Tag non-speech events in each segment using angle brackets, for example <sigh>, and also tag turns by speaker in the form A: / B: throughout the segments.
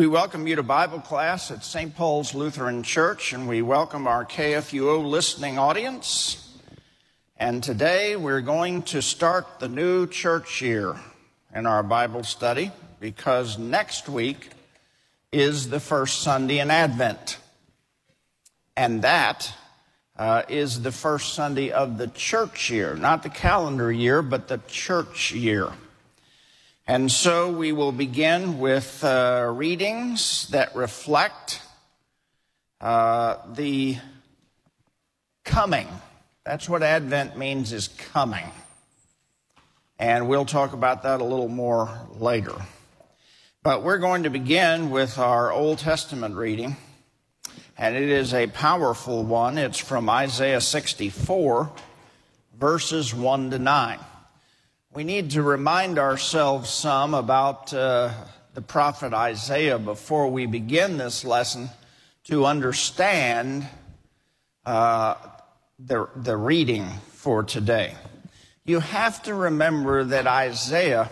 A: We welcome you to Bible class at St. Paul's Lutheran Church, and we welcome our KFUO listening audience. And today we're going to start the new church year in our Bible study because next week is the first Sunday in Advent. And that uh, is the first Sunday of the church year, not the calendar year, but the church year. And so we will begin with uh, readings that reflect uh, the coming. That's what Advent means is coming. And we'll talk about that a little more later. But we're going to begin with our Old Testament reading. And it is a powerful one. It's from Isaiah 64, verses 1 to 9. We need to remind ourselves some about uh, the prophet Isaiah before we begin this lesson to understand uh, the, the reading for today. You have to remember that Isaiah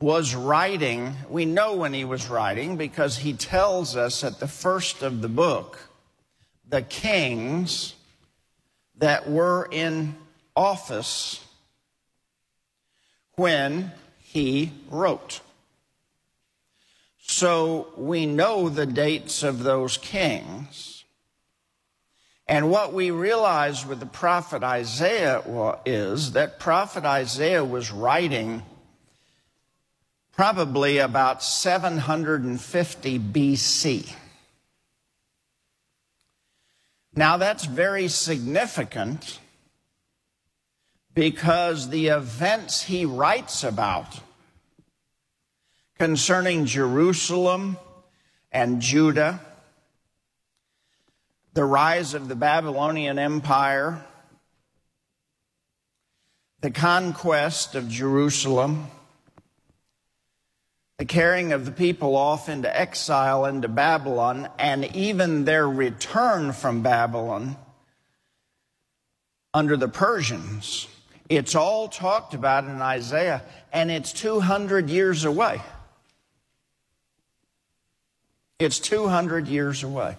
A: was writing, we know when he was writing because he tells us at the first of the book the kings that were in office when he wrote. So we know the dates of those kings. And what we realize with the prophet Isaiah is that prophet Isaiah was writing probably about 750 BC. Now that's very significant because the events he writes about concerning Jerusalem and Judah, the rise of the Babylonian Empire, the conquest of Jerusalem, the carrying of the people off into exile into Babylon, and even their return from Babylon under the Persians it's all talked about in Isaiah, and it's 200 years away. It's 200 years away.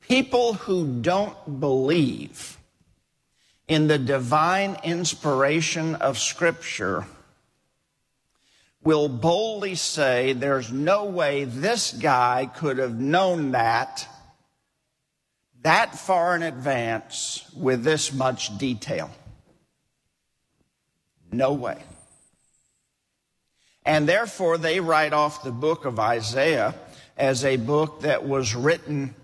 A: People who don't believe in the divine inspiration of Scripture will boldly say, There's no way this guy could have known that that far in advance with this much detail. No way. And therefore, they write off the book of Isaiah as a book that was written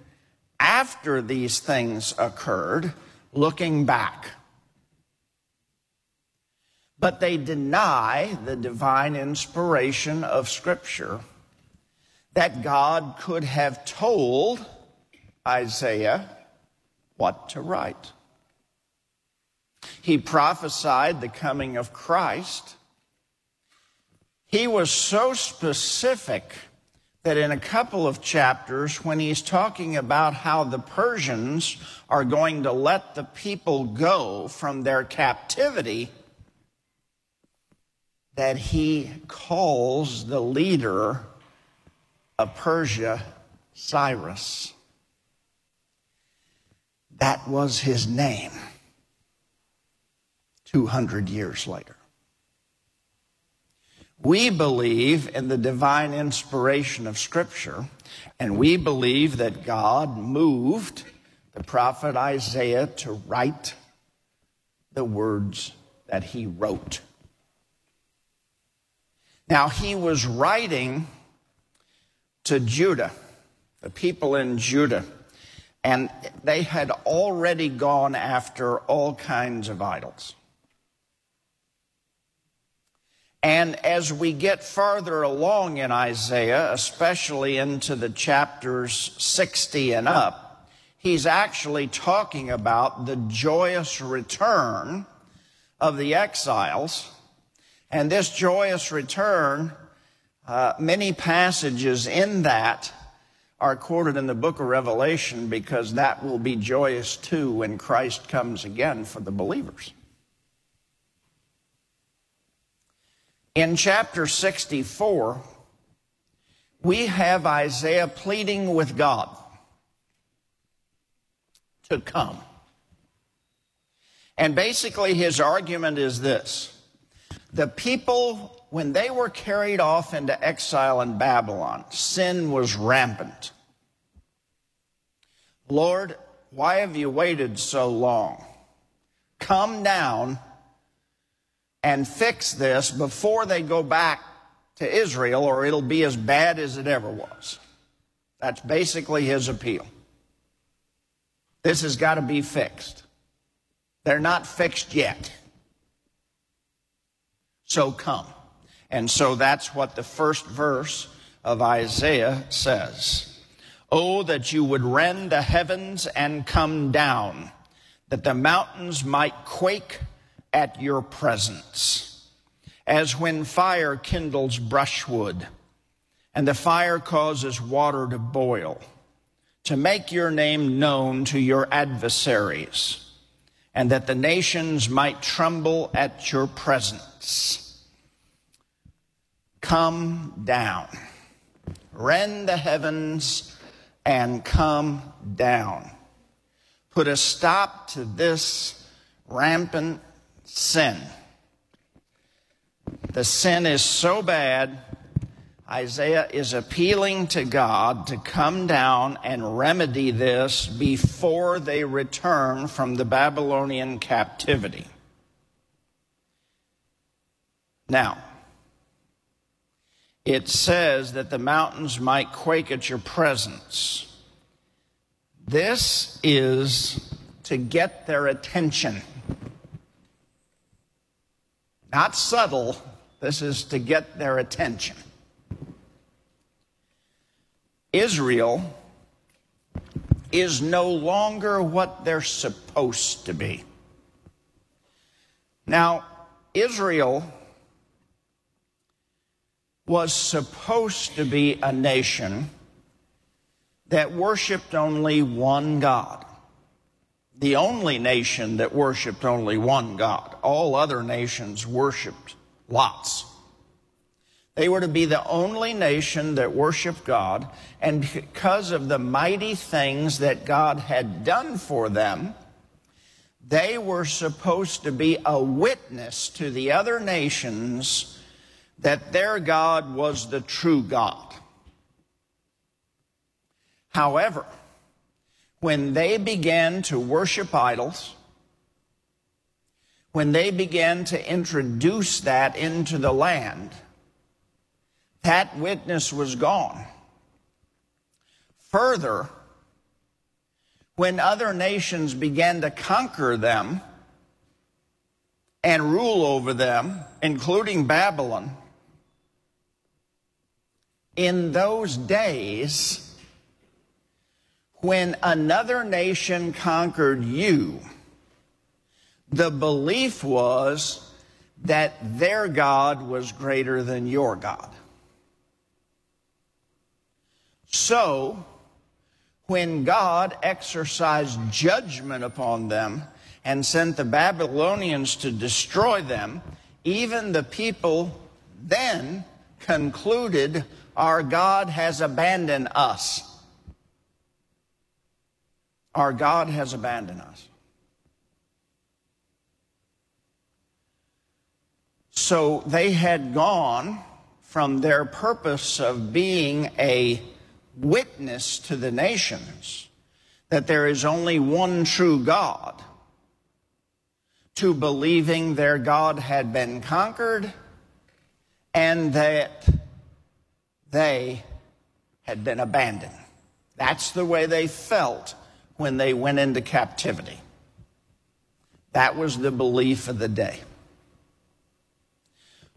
A: after these things occurred, looking back. But they deny the divine inspiration of Scripture that God could have told Isaiah what to write. He prophesied the coming of Christ. He was so specific that in a couple of chapters, when he's talking about how the Persians are going to let the people go from their captivity, that he calls the leader of Persia Cyrus. That was his name 200 years later. We believe in the divine inspiration of Scripture, and we believe that God moved the prophet Isaiah to write the words that he wrote. Now, he was writing to Judah, the people in Judah. And they had already gone after all kinds of idols. And as we get farther along in Isaiah, especially into the chapters 60 and up, he's actually talking about the joyous return of the exiles. And this joyous return, uh, many passages in that are quoted in the book of Revelation because that will be joyous too when Christ comes again for the believers. In chapter 64, we have Isaiah pleading with God to come. And basically, his argument is this the people, when they were carried off into exile in Babylon, sin was rampant. Lord, why have you waited so long? Come down and fix this before they go back to Israel, or it'll be as bad as it ever was. That's basically his appeal. This has got to be fixed. They're not fixed yet. So come. And so that's what the first verse of Isaiah says. Oh, that you would rend the heavens and come down, that the mountains might quake at your presence. As when fire kindles brushwood, and the fire causes water to boil, to make your name known to your adversaries and that the nations might tremble at your presence. Come down, rend the heavens, and come down. Put a stop to this rampant sin. The sin is so bad Isaiah is appealing to God to come down and remedy this before they return from the Babylonian captivity. Now, it says that the mountains might quake at your presence. This is to get their attention. Not subtle, this is to get their attention. Israel is no longer what they're supposed to be. Now, Israel was supposed to be a nation that worshiped only one God. The only nation that worshiped only one God. All other nations worshiped lots. They were to be the only nation that worshiped God, and because of the mighty things that God had done for them, they were supposed to be a witness to the other nations that their God was the true God. However, when they began to worship idols, when they began to introduce that into the land, that witness was gone. Further, when other nations began to conquer them and rule over them, including Babylon, in those days, when another nation conquered you, the belief was that their God was greater than your God. So, when God exercised judgment upon them and sent the Babylonians to destroy them, even the people then concluded, Our God has abandoned us. Our God has abandoned us. So they had gone from their purpose of being a witness to the nations that there is only one true God, to believing their God had been conquered and that they had been abandoned. That's the way they felt when they went into captivity. That was the belief of the day.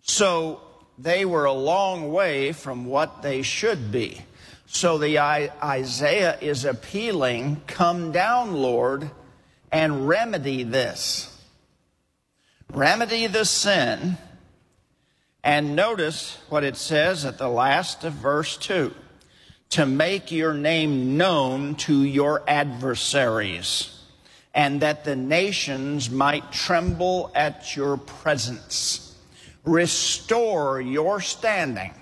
A: So they were a long way from what they should be. So the Isaiah is appealing, come down, Lord, and remedy this. Remedy the sin. And notice what it says at the last of verse 2 to make your name known to your adversaries, and that the nations might tremble at your presence. restore your standing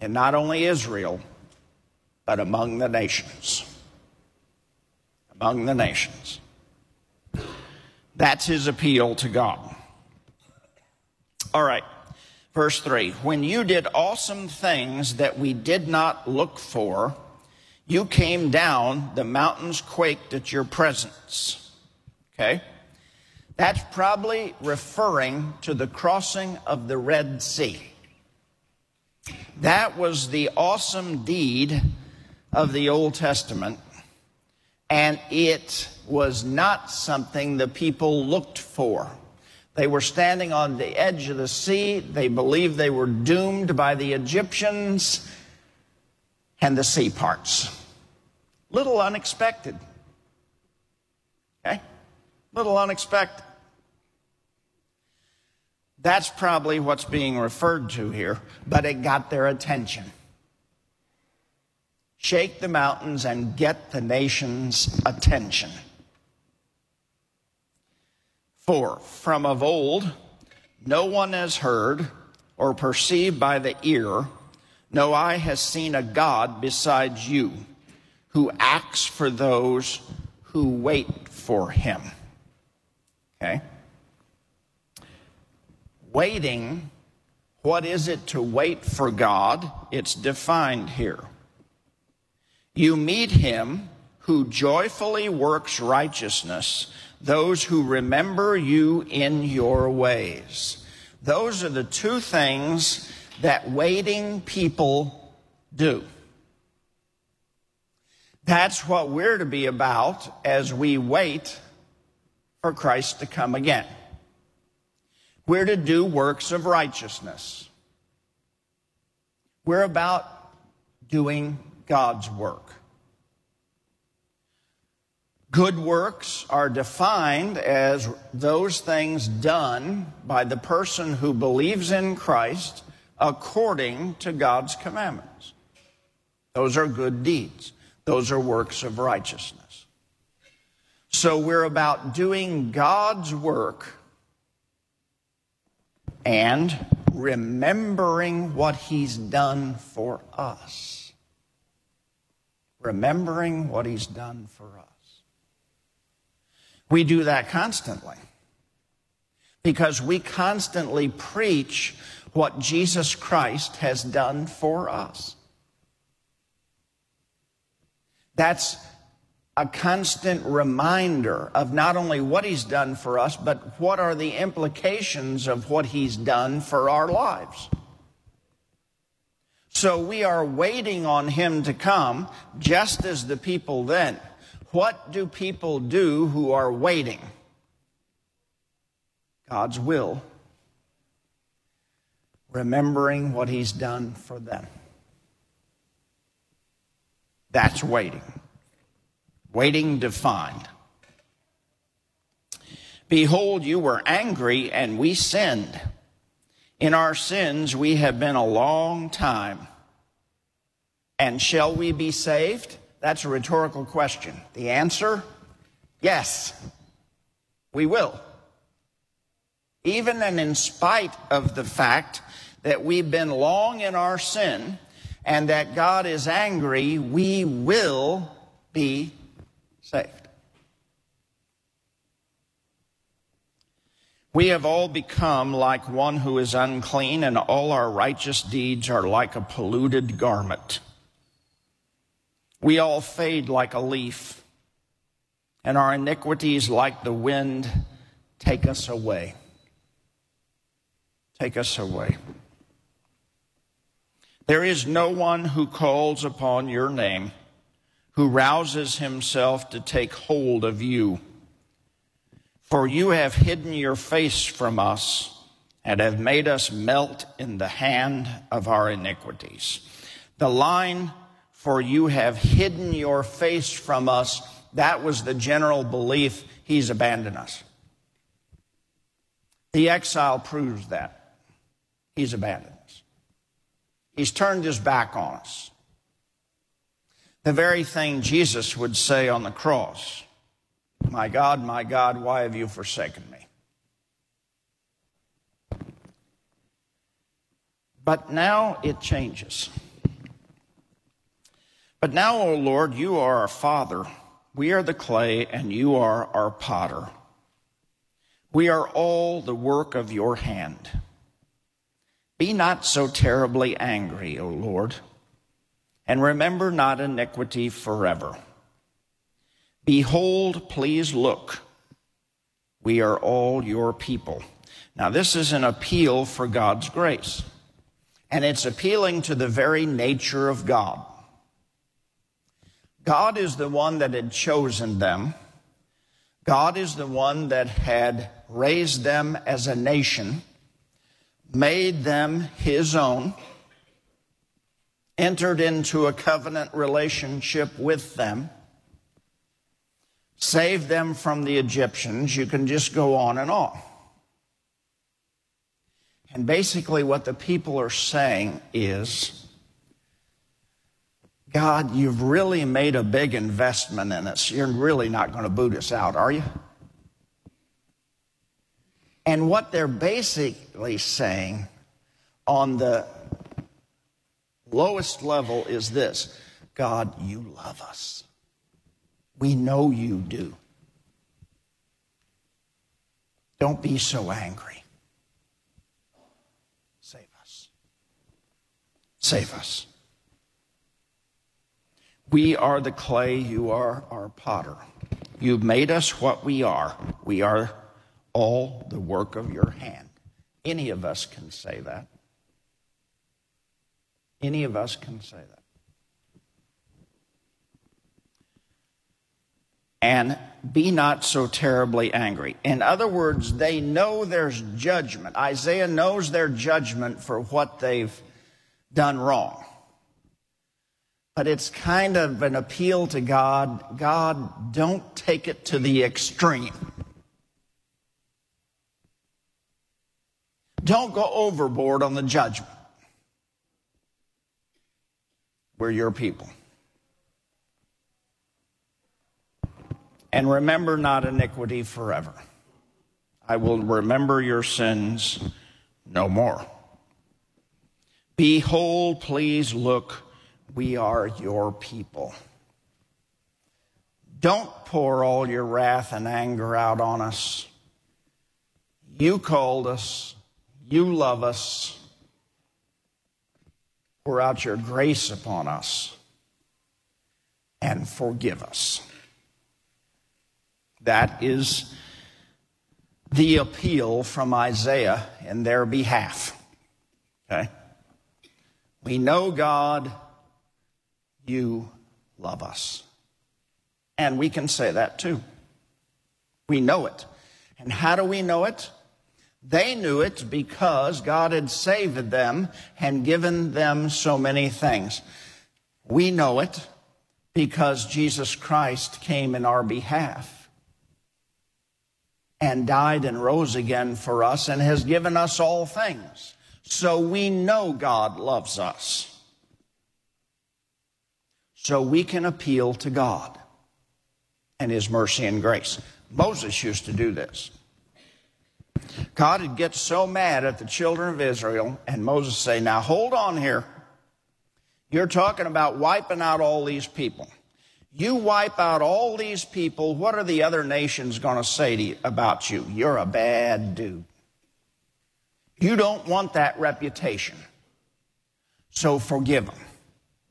A: in not only Israel, but among the nations. Among the nations. That's his appeal to God. All right, verse 3 When you did awesome things that we did not look for, you came down, the mountains quaked at your presence. Okay? That's probably referring to the crossing of the Red Sea. That was the awesome deed of the Old Testament, and it was not something the people looked for. They were standing on the edge of the sea. They believed they were doomed by the Egyptians and the sea parts. Little unexpected. Okay? Little unexpected. That's probably what's being referred to here, but it got their attention. Shake the mountains and get the nation's attention. For from of old, no one has heard or perceived by the ear, no eye has seen a God besides you, who acts for those who wait for him. Okay? Waiting, what is it to wait for God? It's defined here. You meet him who joyfully works righteousness, those who remember you in your ways. Those are the two things that waiting people do. That's what we're to be about as we wait for Christ to come again. We're to do works of righteousness. We're about doing God's work. Good works are defined as those things done by the person who believes in Christ according to God's commandments. Those are good deeds. Those are works of righteousness. So we're about doing God's work and remembering what he's done for us. Remembering what he's done for us. We do that constantly because we constantly preach what Jesus Christ has done for us. That's a constant reminder of not only what he's done for us, but what are the implications of what he's done for our lives. So we are waiting on him to come, just as the people then. What do people do who are waiting? God's will, remembering what he's done for them. That's waiting. Waiting defined. Behold, you were angry and we sinned. In our sins we have been a long time. And shall we be saved? That's a rhetorical question. The answer yes, we will. Even and in spite of the fact that we've been long in our sin and that God is angry, we will be saved. We have all become like one who is unclean, and all our righteous deeds are like a polluted garment. We all fade like a leaf, and our iniquities, like the wind, take us away. Take us away. There is no one who calls upon your name who rouses himself to take hold of you. For you have hidden your face from us and have made us melt in the hand of our iniquities. The line, for you have hidden your face from us, that was the general belief he's abandoned us. The exile proves that. He's abandoned us. He's turned his back on us. The very thing Jesus would say on the cross My God, my God, why have you forsaken me? But now it changes. But now, O Lord, you are our Father. We are the clay, and you are our potter. We are all the work of your hand. Be not so terribly angry, O Lord, and remember not iniquity forever. Behold, please look. We are all your people. Now, this is an appeal for God's grace, and it's appealing to the very nature of God. God is the one that had chosen them. God is the one that had raised them as a nation, made them his own, entered into a covenant relationship with them, saved them from the Egyptians. You can just go on and on. And basically, what the people are saying is God, you've really made a big investment in us. You're really not going to boot us out, are you? And what they're basically saying on the lowest level is this God, you love us. We know you do. Don't be so angry. Save us. We are the clay, you are our potter. You've made us what we are. We are all the work of your hand. Any of us can say that. Any of us can say that. And be not so terribly angry. In other words, they know there's judgment. Isaiah knows their judgment for what they've done wrong. But it's kind of an appeal to God God, don't take it to the extreme. Don't go overboard on the judgment. We're your people. And remember not iniquity forever. I will remember your sins no more. Behold, please look, we are your people. Don't pour all your wrath and anger out on us. You called us, you love us. Pour out your grace upon us and forgive us. That is the appeal from Isaiah in their behalf. Okay? We know, God, you love us. And we can say that too. We know it. And how do we know it? They knew it because God had saved them and given them so many things. We know it because Jesus Christ came in our behalf and died and rose again for us and has given us all things. So we know God loves us. So we can appeal to God and His mercy and grace. Moses used to do this. God would get so mad at the children of Israel, and Moses say, Now hold on here. You're talking about wiping out all these people. You wipe out all these people, what are the other nations going to say about you? You're a bad dude. You don't want that reputation. So forgive them.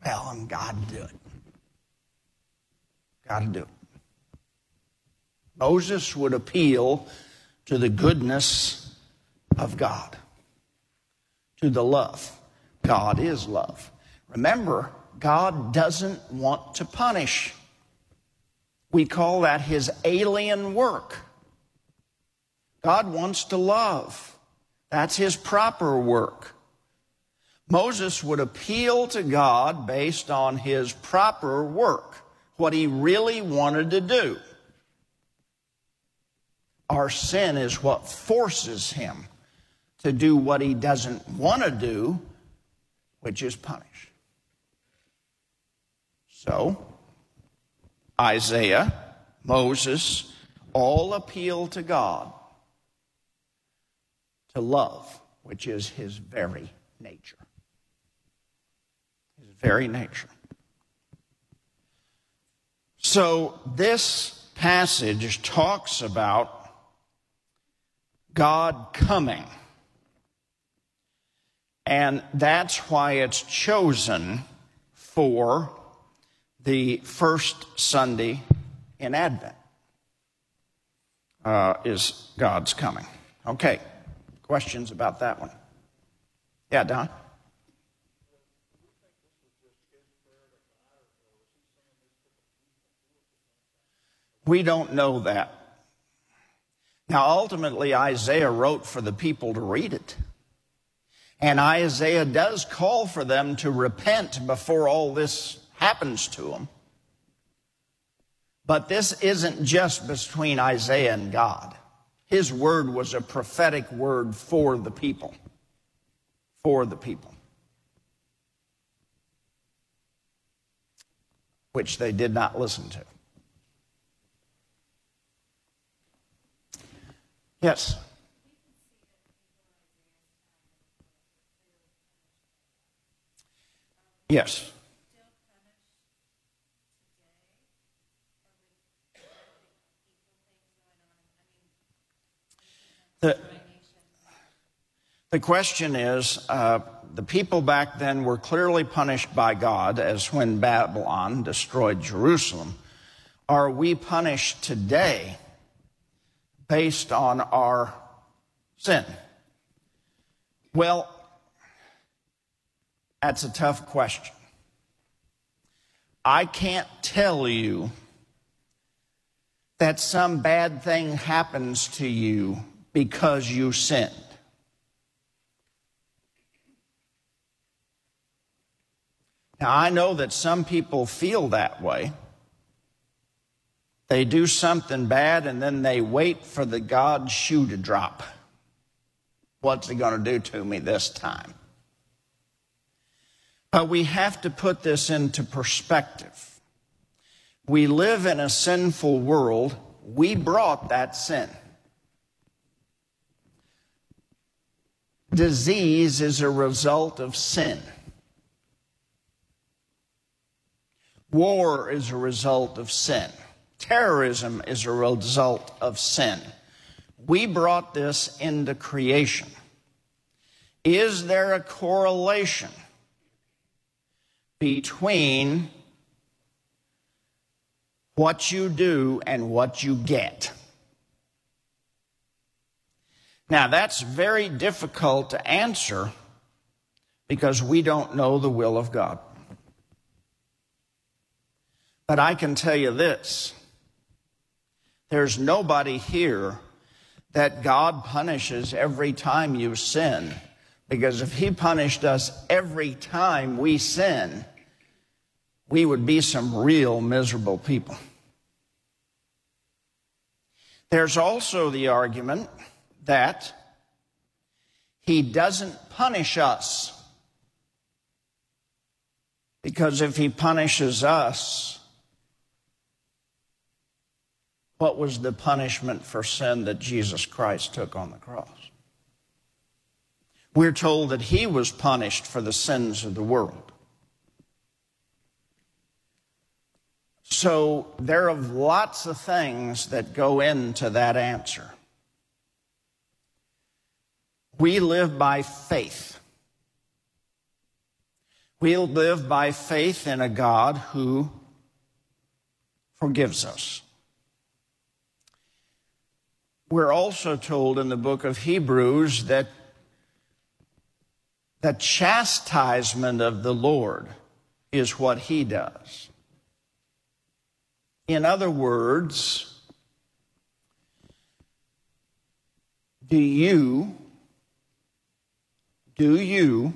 A: Well, I'm God do it. God to do. Moses would appeal to the goodness of God, to the love. God is love. Remember, God doesn't want to punish. We call that his alien work. God wants to love. That's his proper work. Moses would appeal to God based on his proper work, what he really wanted to do. Our sin is what forces him to do what he doesn't want to do, which is punish. So, Isaiah, Moses, all appeal to God to love, which is his very nature. His very nature. So this passage talks about God coming. And that's why it's chosen for the first Sunday in Advent, uh, is God's coming. Okay, questions about that one? Yeah, Don? We don't know that. Now, ultimately, Isaiah wrote for the people to read it. And Isaiah does call for them to repent before all this happens to them. But this isn't just between Isaiah and God. His word was a prophetic word for the people. For the people. Which they did not listen to. Yes. Yes. The, the question is uh, the people back then were clearly punished by God, as when Babylon destroyed Jerusalem. Are we punished today based on our sin? Well, that's a tough question. I can't tell you that some bad thing happens to you because you sinned. Now, I know that some people feel that way. They do something bad and then they wait for the God's shoe to drop. What's he going to do to me this time? But we have to put this into perspective. We live in a sinful world. We brought that sin. Disease is a result of sin. War is a result of sin. Terrorism is a result of sin. We brought this into creation. Is there a correlation between what you do and what you get? Now, that's very difficult to answer because we don't know the will of God. But I can tell you this there's nobody here that God punishes every time you sin. Because if He punished us every time we sin, we would be some real miserable people. There's also the argument that he doesn't punish us. Because if he punishes us, what was the punishment for sin that Jesus Christ took on the cross? We're told that he was punished for the sins of the world. So there are lots of things that go into that answer. We live by faith. We live by faith in a God who forgives us. We're also told in the book of Hebrews that the chastisement of the Lord is what he does. In other words, do you do you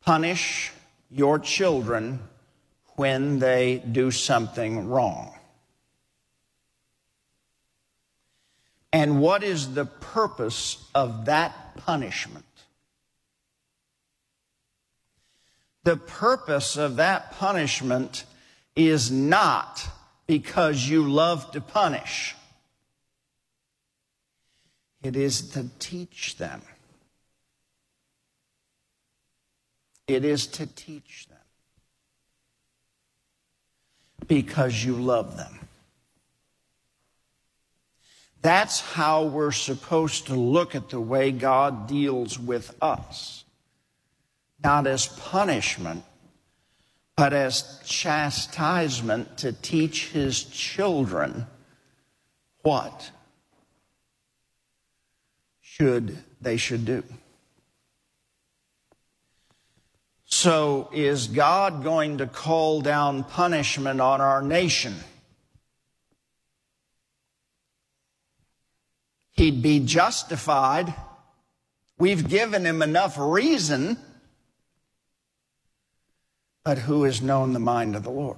A: punish your children when they do something wrong? And what is the purpose of that punishment? The purpose of that punishment is not because you love to punish. It is to teach them. It is to teach them because you love them. That's how we're supposed to look at the way God deals with us. Not as punishment, but as chastisement to teach his children what should they should do. So is God going to call down punishment on our nation? He'd be justified. We've given him enough reason. But who has known the mind of the Lord?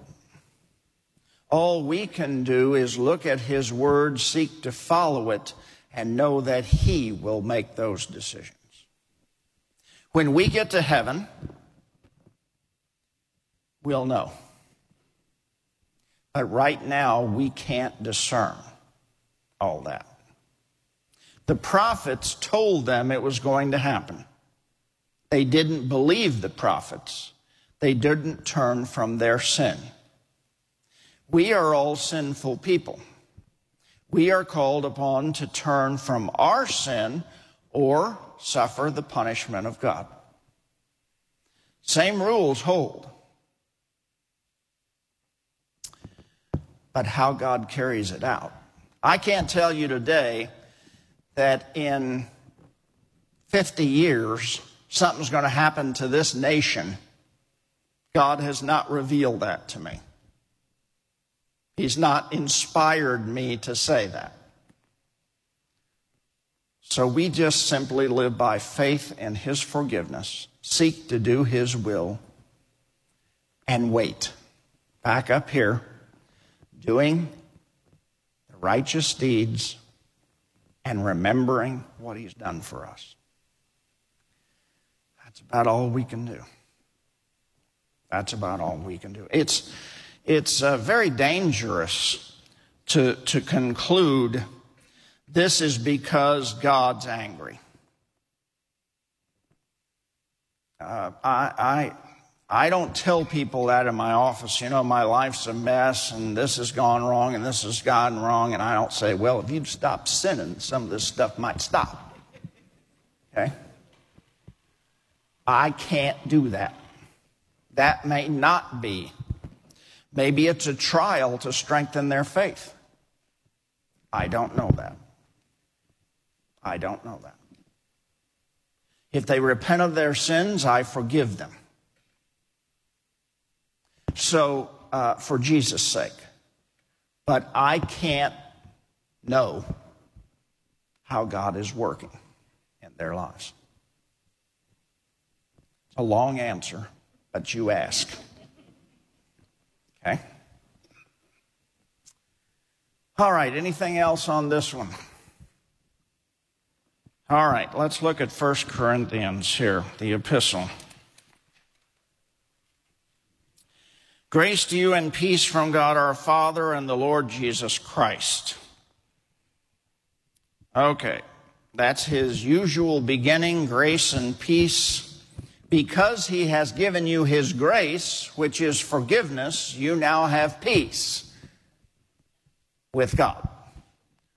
A: All we can do is look at his word, seek to follow it, and know that he will make those decisions. When we get to heaven, we'll know. But right now, we can't discern all that. The prophets told them it was going to happen. They didn't believe the prophets. They didn't turn from their sin. We are all sinful people. We are called upon to turn from our sin or suffer the punishment of God. Same rules hold. But how God carries it out. I can't tell you today that in 50 years, something's going to happen to this nation. God has not revealed that to me. He's not inspired me to say that. So we just simply live by faith in His forgiveness, seek to do His will, and wait. Back up here, doing the righteous deeds and remembering what He's done for us. That's about all we can do. That's about all we can do. It's, it's uh, very dangerous to, to conclude this is because God's angry. Uh, I, I, don't tell people that in my office, you know, my life's a mess and this has gone wrong and this has gone wrong. And I don't say, well, if you'd stop sinning, some of this stuff might stop. Okay? I can't do that. That may not be. Maybe it's a trial to strengthen their faith. I don't know that. I don't know that. If they repent of their sins, I forgive them. So, uh, for Jesus' sake. But I can't know how God is working in their lives. A long answer, but you ask. Okay? All right, anything else on this one? All right, let's look at 1 Corinthians here, the epistle. Grace to you and peace from God our Father and the Lord Jesus Christ. Okay, that's his usual beginning, grace and peace. Because he has given you his grace, which is forgiveness, you now have peace with God.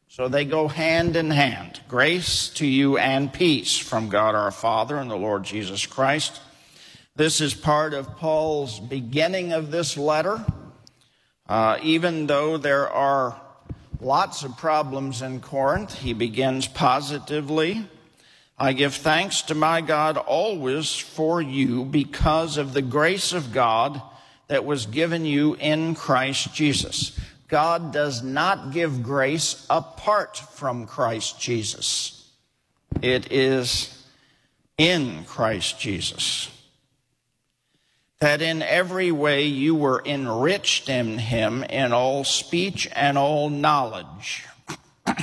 A: So they go hand in hand. Grace to you and peace from God our Father and the Lord Jesus Christ. This is part of Paul's beginning of this letter. Uh, even though there are lots of problems in Corinth, he begins positively. I give thanks to my God always for you because of the grace of God that was given you in Christ Jesus. God does not give grace apart from Christ Jesus. It is in Christ Jesus that in every way you were enriched in him in all speech and all knowledge, <clears throat>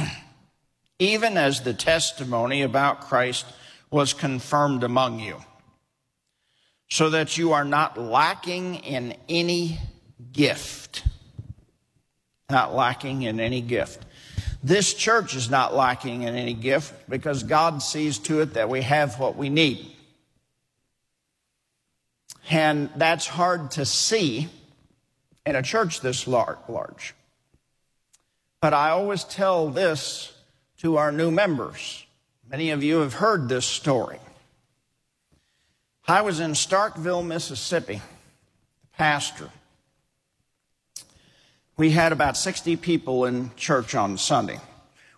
A: even as the testimony about Christ was confirmed among you, so that you are not lacking in any gift. Not lacking in any gift. This church is not lacking in any gift because God sees to it that we have what we need. And that's hard to see in a church this large. But I always tell this to our new members. Many of you have heard this story. I was in Starkville, Mississippi, the pastor. We had about 60 people in church on Sunday.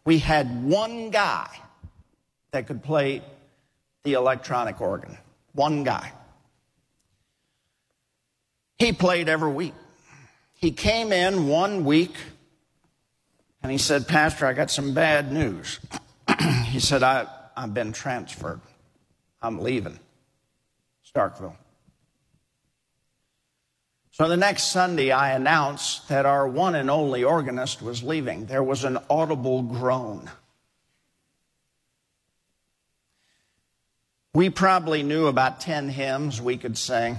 A: We had one guy that could play the electronic organ. One guy. He played every week. He came in one week and he said, Pastor, I got some bad news. <clears throat> he said, I, I've been transferred. I'm leaving Starkville. So the next Sunday, I announced that our one and only organist was leaving. There was an audible groan. We probably knew about 10 hymns we could sing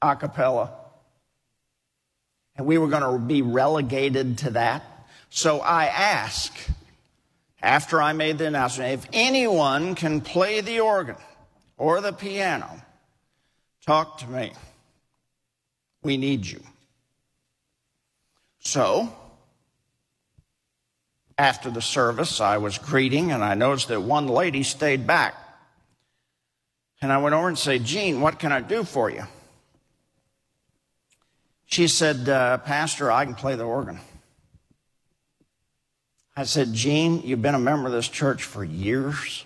A: a cappella. And we were going to be relegated to that. So I asked, after I made the announcement, if anyone can play the organ or the piano, talk to me. We need you. So, after the service, I was greeting and I noticed that one lady stayed back. And I went over and said, Jean, what can I do for you? She said, uh, Pastor, I can play the organ. I said, Jean, you've been a member of this church for years.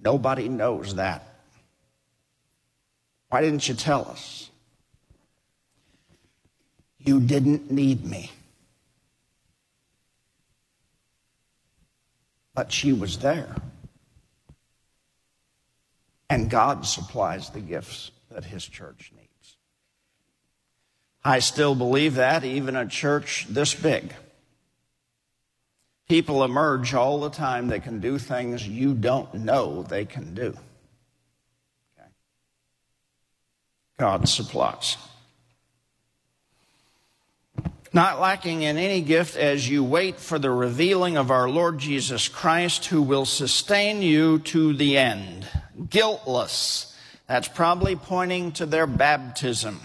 A: Nobody knows that. Why didn't you tell us? You didn't need me. But she was there. And God supplies the gifts that His church needs. I still believe that, even a church this big. People emerge all the time that can do things you don't know they can do. Okay. God supplies not lacking in any gift as you wait for the revealing of our Lord Jesus Christ, who will sustain you to the end. Guiltless. That's probably pointing to their baptism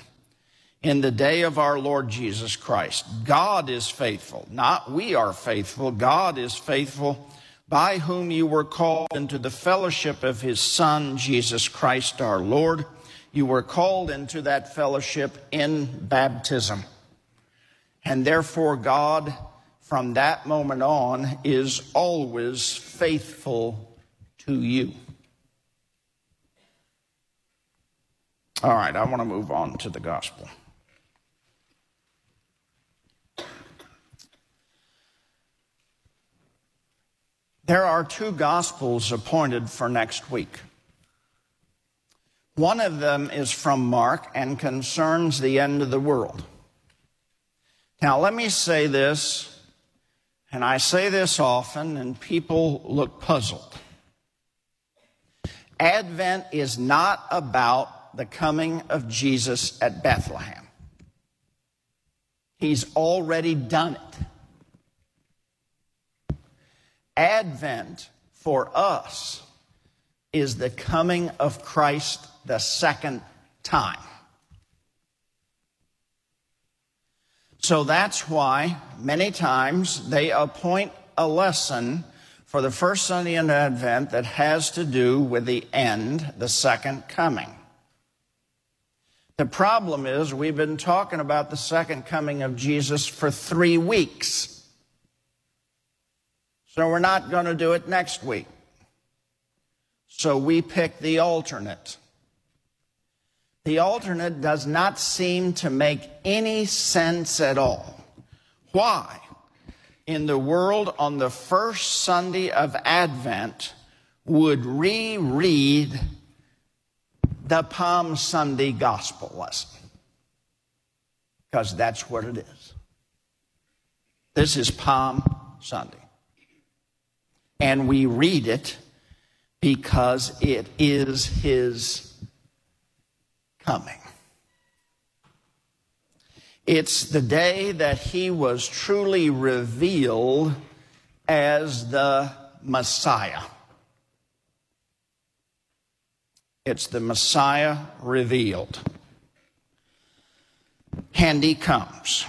A: in the day of our Lord Jesus Christ. God is faithful, not we are faithful. God is faithful, by whom you were called into the fellowship of his Son, Jesus Christ our Lord. You were called into that fellowship in baptism. And therefore, God, from that moment on, is always faithful to you. All right, I want to move on to the gospel. There are two gospels appointed for next week. One of them is from Mark and concerns the end of the world. Now, let me say this, and I say this often, and people look puzzled. Advent is not about the coming of Jesus at Bethlehem. He's already done it. Advent for us is the coming of Christ the second time. So that's why many times they appoint a lesson for the first Sunday in Advent that has to do with the end, the second coming. The problem is we've been talking about the second coming of Jesus for three weeks. So we're not going to do it next week. So we pick the alternate. The alternate does not seem to make any sense at all. Why? In the world on the first Sunday of Advent would reread the Palm Sunday gospel lesson. Because that's what it is. This is Palm Sunday. And we read it because it is his coming. It's the day that he was truly revealed as the Messiah. It's the Messiah revealed. And he comes.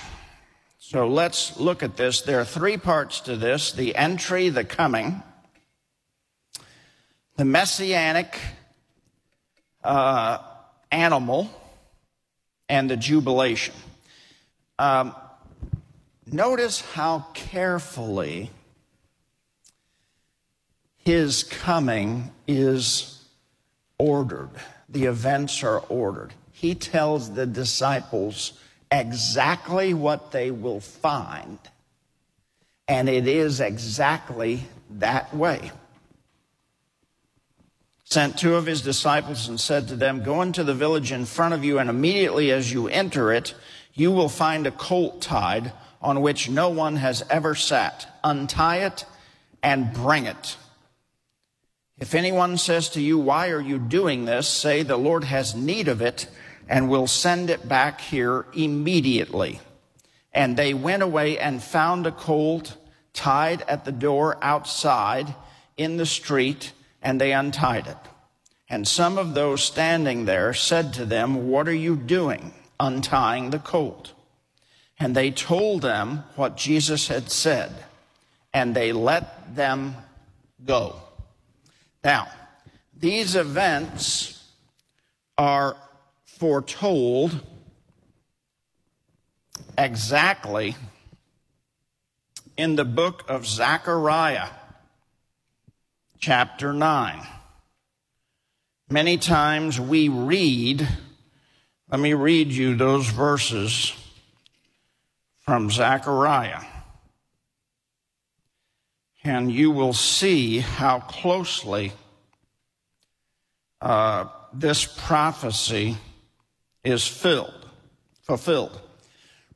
A: So let's look at this. There are three parts to this the entry, the coming, the messianic uh, animal, and the jubilation. Um, notice how carefully his coming is ordered. The events are ordered. He tells the disciples exactly what they will find, and it is exactly that way. Sent two of his disciples and said to them, Go into the village in front of you, and immediately as you enter it, you will find a colt tied on which no one has ever sat. Untie it and bring it. If anyone says to you, Why are you doing this? say, The Lord has need of it and will send it back here immediately. And they went away and found a colt tied at the door outside in the street, and they untied it. And some of those standing there said to them, What are you doing, untying the colt? And they told them what Jesus had said, and they let them go. Now, these events are foretold exactly in the book of Zechariah, chapter 9. Many times we read, let me read you those verses from Zechariah and you will see how closely uh, this prophecy is filled, fulfilled.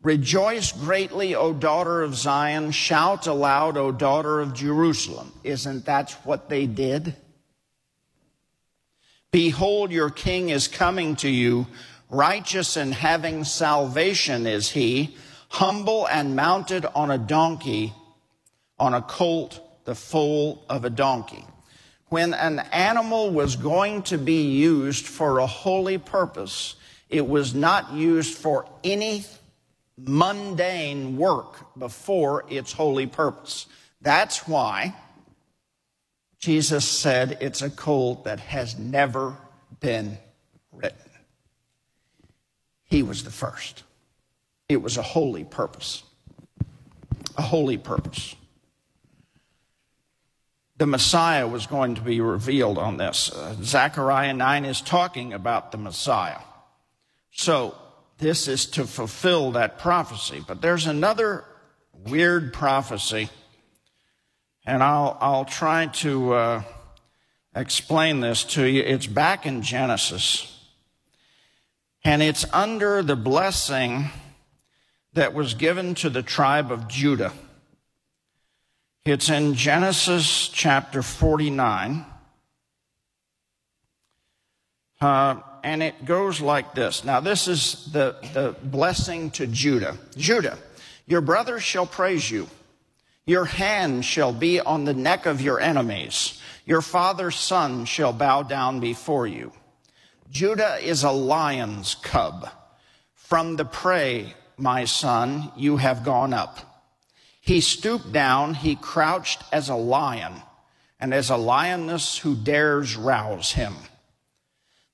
A: Rejoice greatly, O daughter of Zion. Shout aloud, O daughter of Jerusalem. Isn't that what they did? Behold, your king is coming to you. Righteous and having salvation is he, humble and mounted on a donkey on a colt, the foal of a donkey. When an animal was going to be used for a holy purpose, it was not used for any mundane work before its holy purpose. That's why Jesus said it's a colt that has never been written. He was the first. It was a holy purpose. A holy purpose the Messiah was going to be revealed on this. Uh, Zechariah 9 is talking about the Messiah. So, this is to fulfill that prophecy. But there's another weird prophecy, and I'll, I'll try to uh, explain this to you. It's back in Genesis, and it's under the blessing that was given to the tribe of Judah. It's in Genesis chapter 49. Uh, and it goes like this. Now, this is the, the blessing to Judah. Judah, your brothers shall praise you. Your hand shall be on the neck of your enemies. Your father's son shall bow down before you. Judah is a lion's cub. From the prey, my son, you have gone up. He stooped down, he crouched as a lion, and as a lioness who dares rouse him.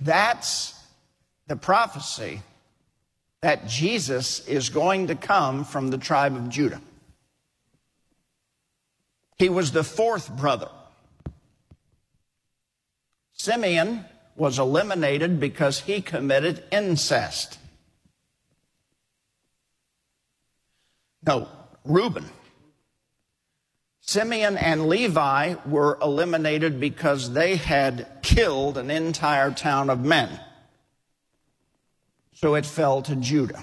A: That's the prophecy that Jesus is going to come from the tribe of Judah. He was the fourth brother. Simeon was eliminated because he committed incest. No, Reuben. Simeon and Levi were eliminated because they had killed an entire town of men. So it fell to Judah.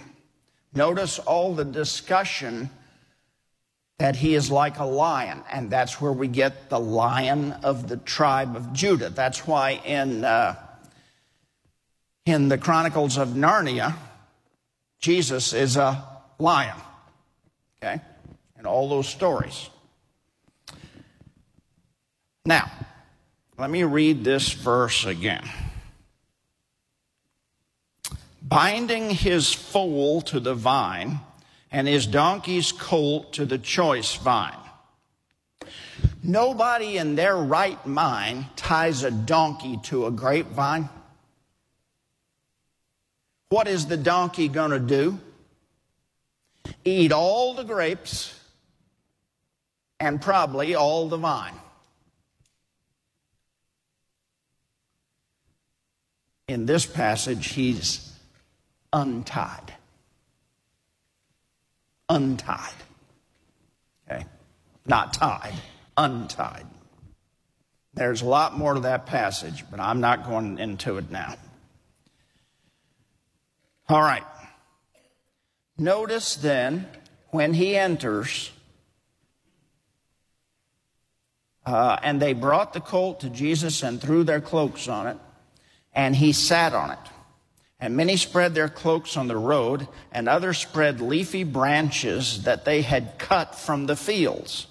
A: Notice all the discussion that he is like a lion, and that's where we get the lion of the tribe of Judah. That's why in, uh, in the Chronicles of Narnia, Jesus is a lion. Okay? In all those stories. Now, let me read this verse again. Binding his foal to the vine and his donkey's colt to the choice vine. Nobody in their right mind ties a donkey to a grapevine. What is the donkey going to do? Eat all the grapes and probably all the vine. In this passage, he's untied untied. Okay? Not tied, untied. There's a lot more to that passage, but I'm not going into it now. All right. Notice then when he enters, uh, and they brought the colt to Jesus and threw their cloaks on it, and he sat on it. And many spread their cloaks on the road, and others spread leafy branches that they had cut from the fields.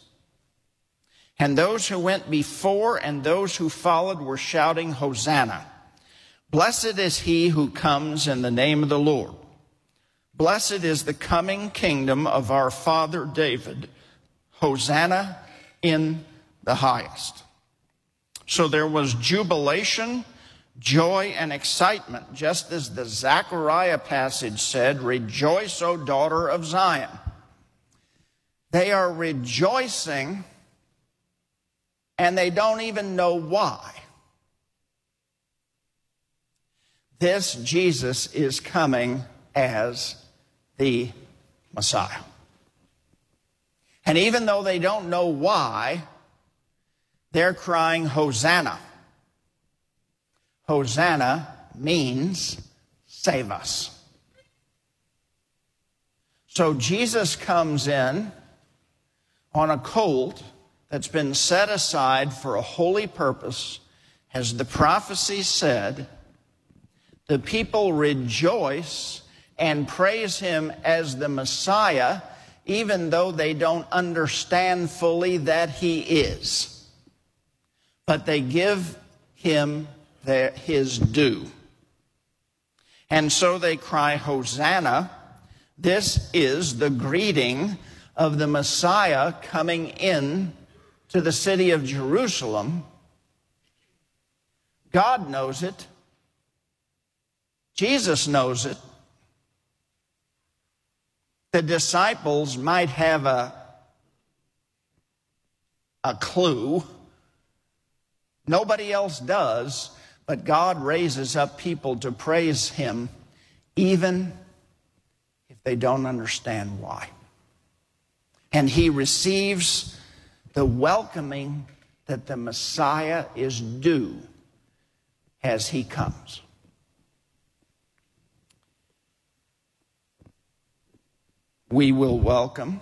A: And those who went before and those who followed were shouting, Hosanna! Blessed is he who comes in the name of the Lord. Blessed is the coming kingdom of our father David. Hosanna in the highest. So there was jubilation joy and excitement, just as the Zechariah passage said, Rejoice, O daughter of Zion. They are rejoicing and they don't even know why. This Jesus is coming as the Messiah. And even though they don't know why, they're crying, Hosanna. Hosanna means save us. So Jesus comes in on a colt that's been set aside for a holy purpose. As the prophecy said, the people rejoice and praise him as the Messiah, even though they don't understand fully that he is. But they give him their, his due. And so they cry, Hosanna. This is the greeting of the Messiah coming in to the city of Jerusalem. God knows it. Jesus knows it. The disciples might have a, a clue. Nobody else does. But God raises up people to praise Him even if they don't understand why. And He receives the welcoming that the Messiah is due as He comes. We will welcome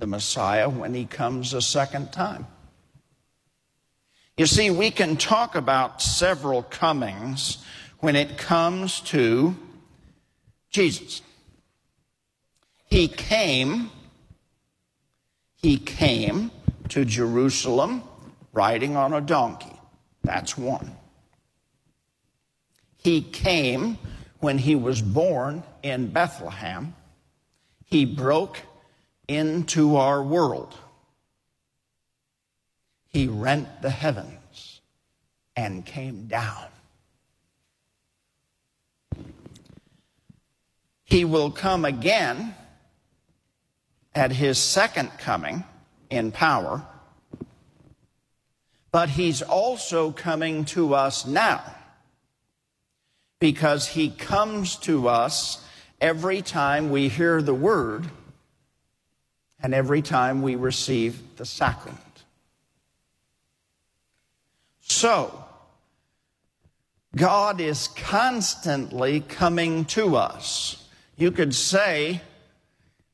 A: the Messiah when He comes a second time. You see, we can talk about several comings when it comes to Jesus. He came, he came to Jerusalem riding on a donkey. That's one. He came when he was born in Bethlehem. He broke into our world. He rent the heavens and came down. He will come again at his second coming in power, but he's also coming to us now because he comes to us every time we hear the word and every time we receive the sacrament. So, God is constantly coming to us. You could say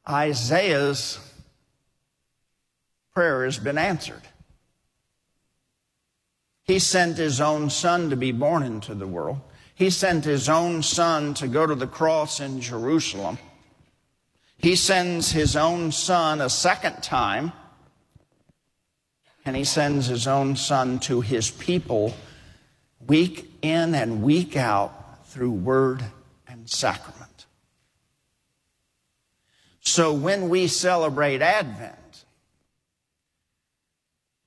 A: Isaiah's prayer has been answered. He sent his own son to be born into the world. He sent his own son to go to the cross in Jerusalem. He sends his own son a second time, and he sends his own son to his people week in and week out through word and sacrament. So when we celebrate Advent,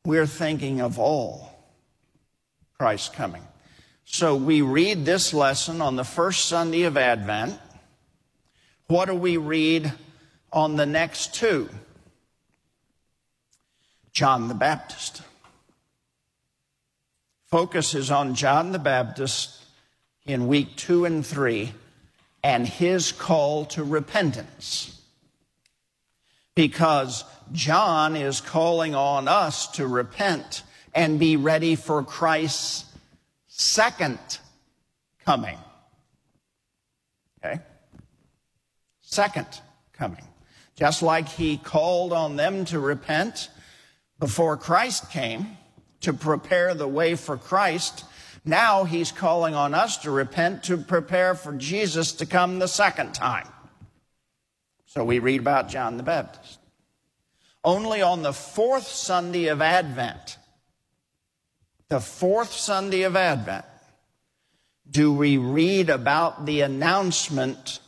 A: we're thinking of all Christ's coming. So we read this lesson on the first Sunday of Advent. What do we read on the next two? John the Baptist. Focus is on John the Baptist in week two and three and his call to repentance. Because John is calling on us to repent and be ready for Christ's second coming. Okay? Second coming. Just like he called on them to repent before Christ came to prepare the way for Christ, now he's calling on us to repent to prepare for Jesus to come the second time. So we read about John the Baptist. Only on the fourth Sunday of Advent the fourth Sunday of Advent, do we read about the announcement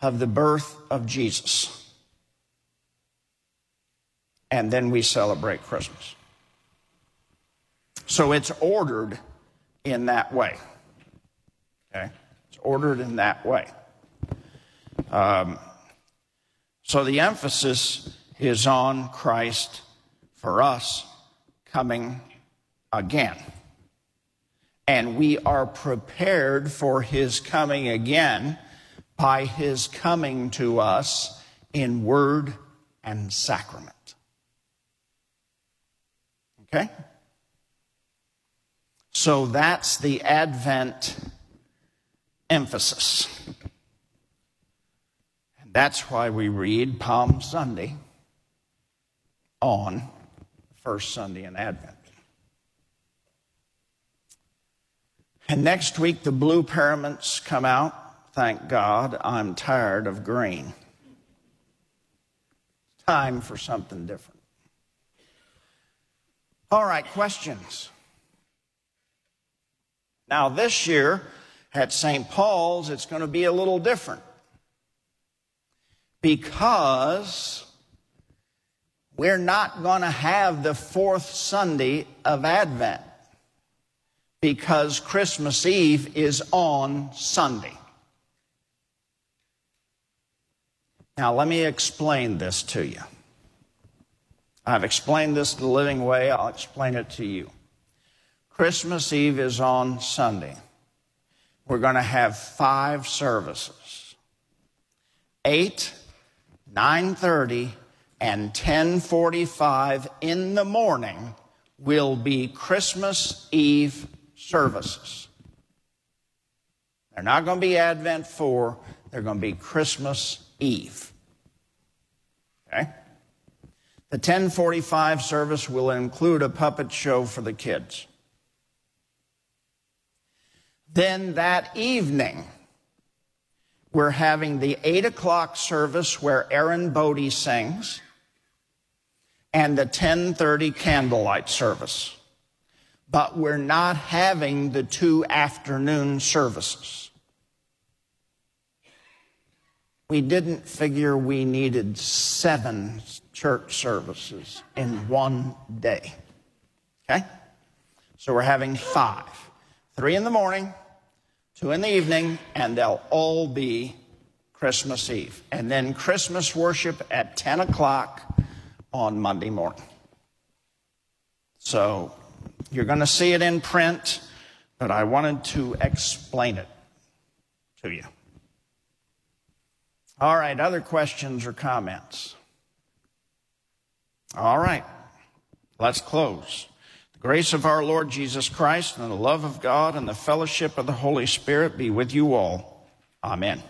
A: of the birth of Jesus. And then we celebrate Christmas. So it's ordered in that way. Okay? It's ordered in that way. Um, so the emphasis is on Christ for us coming again. And we are prepared for his coming again by his coming to us in word and sacrament. Okay? So that's the Advent emphasis. And that's why we read Palm Sunday on the first Sunday in Advent. And next week, the blue paraments come out. Thank God, I'm tired of green. Time for something different. All right, questions. Now, this year at St. Paul's, it's going to be a little different because we're not going to have the fourth Sunday of Advent because Christmas Eve is on Sunday. Now, let me explain this to you. I've explained this the living way, I'll explain it to you. Christmas Eve is on Sunday. We're going to have five services 8, 9.30, and 10.45 in the morning will be Christmas Eve services. They're not going to be Advent 4, they're going to be Christmas Eve. Okay? The 1045 service will include a puppet show for the kids. Then that evening, we're having the 8 o'clock service where Aaron Bodie sings and the 1030 candlelight service but we're not having the two afternoon services. We didn't figure we needed seven church services in one day. Okay? So we're having five three in the morning, two in the evening, and they'll all be Christmas Eve. And then Christmas worship at 10 o'clock on Monday morning. So you're going to see it in print, but I wanted to explain it to you. All right, other questions or comments? All right, let's close. The grace of our Lord Jesus Christ and the love of God and the fellowship of the Holy Spirit be with you all. Amen.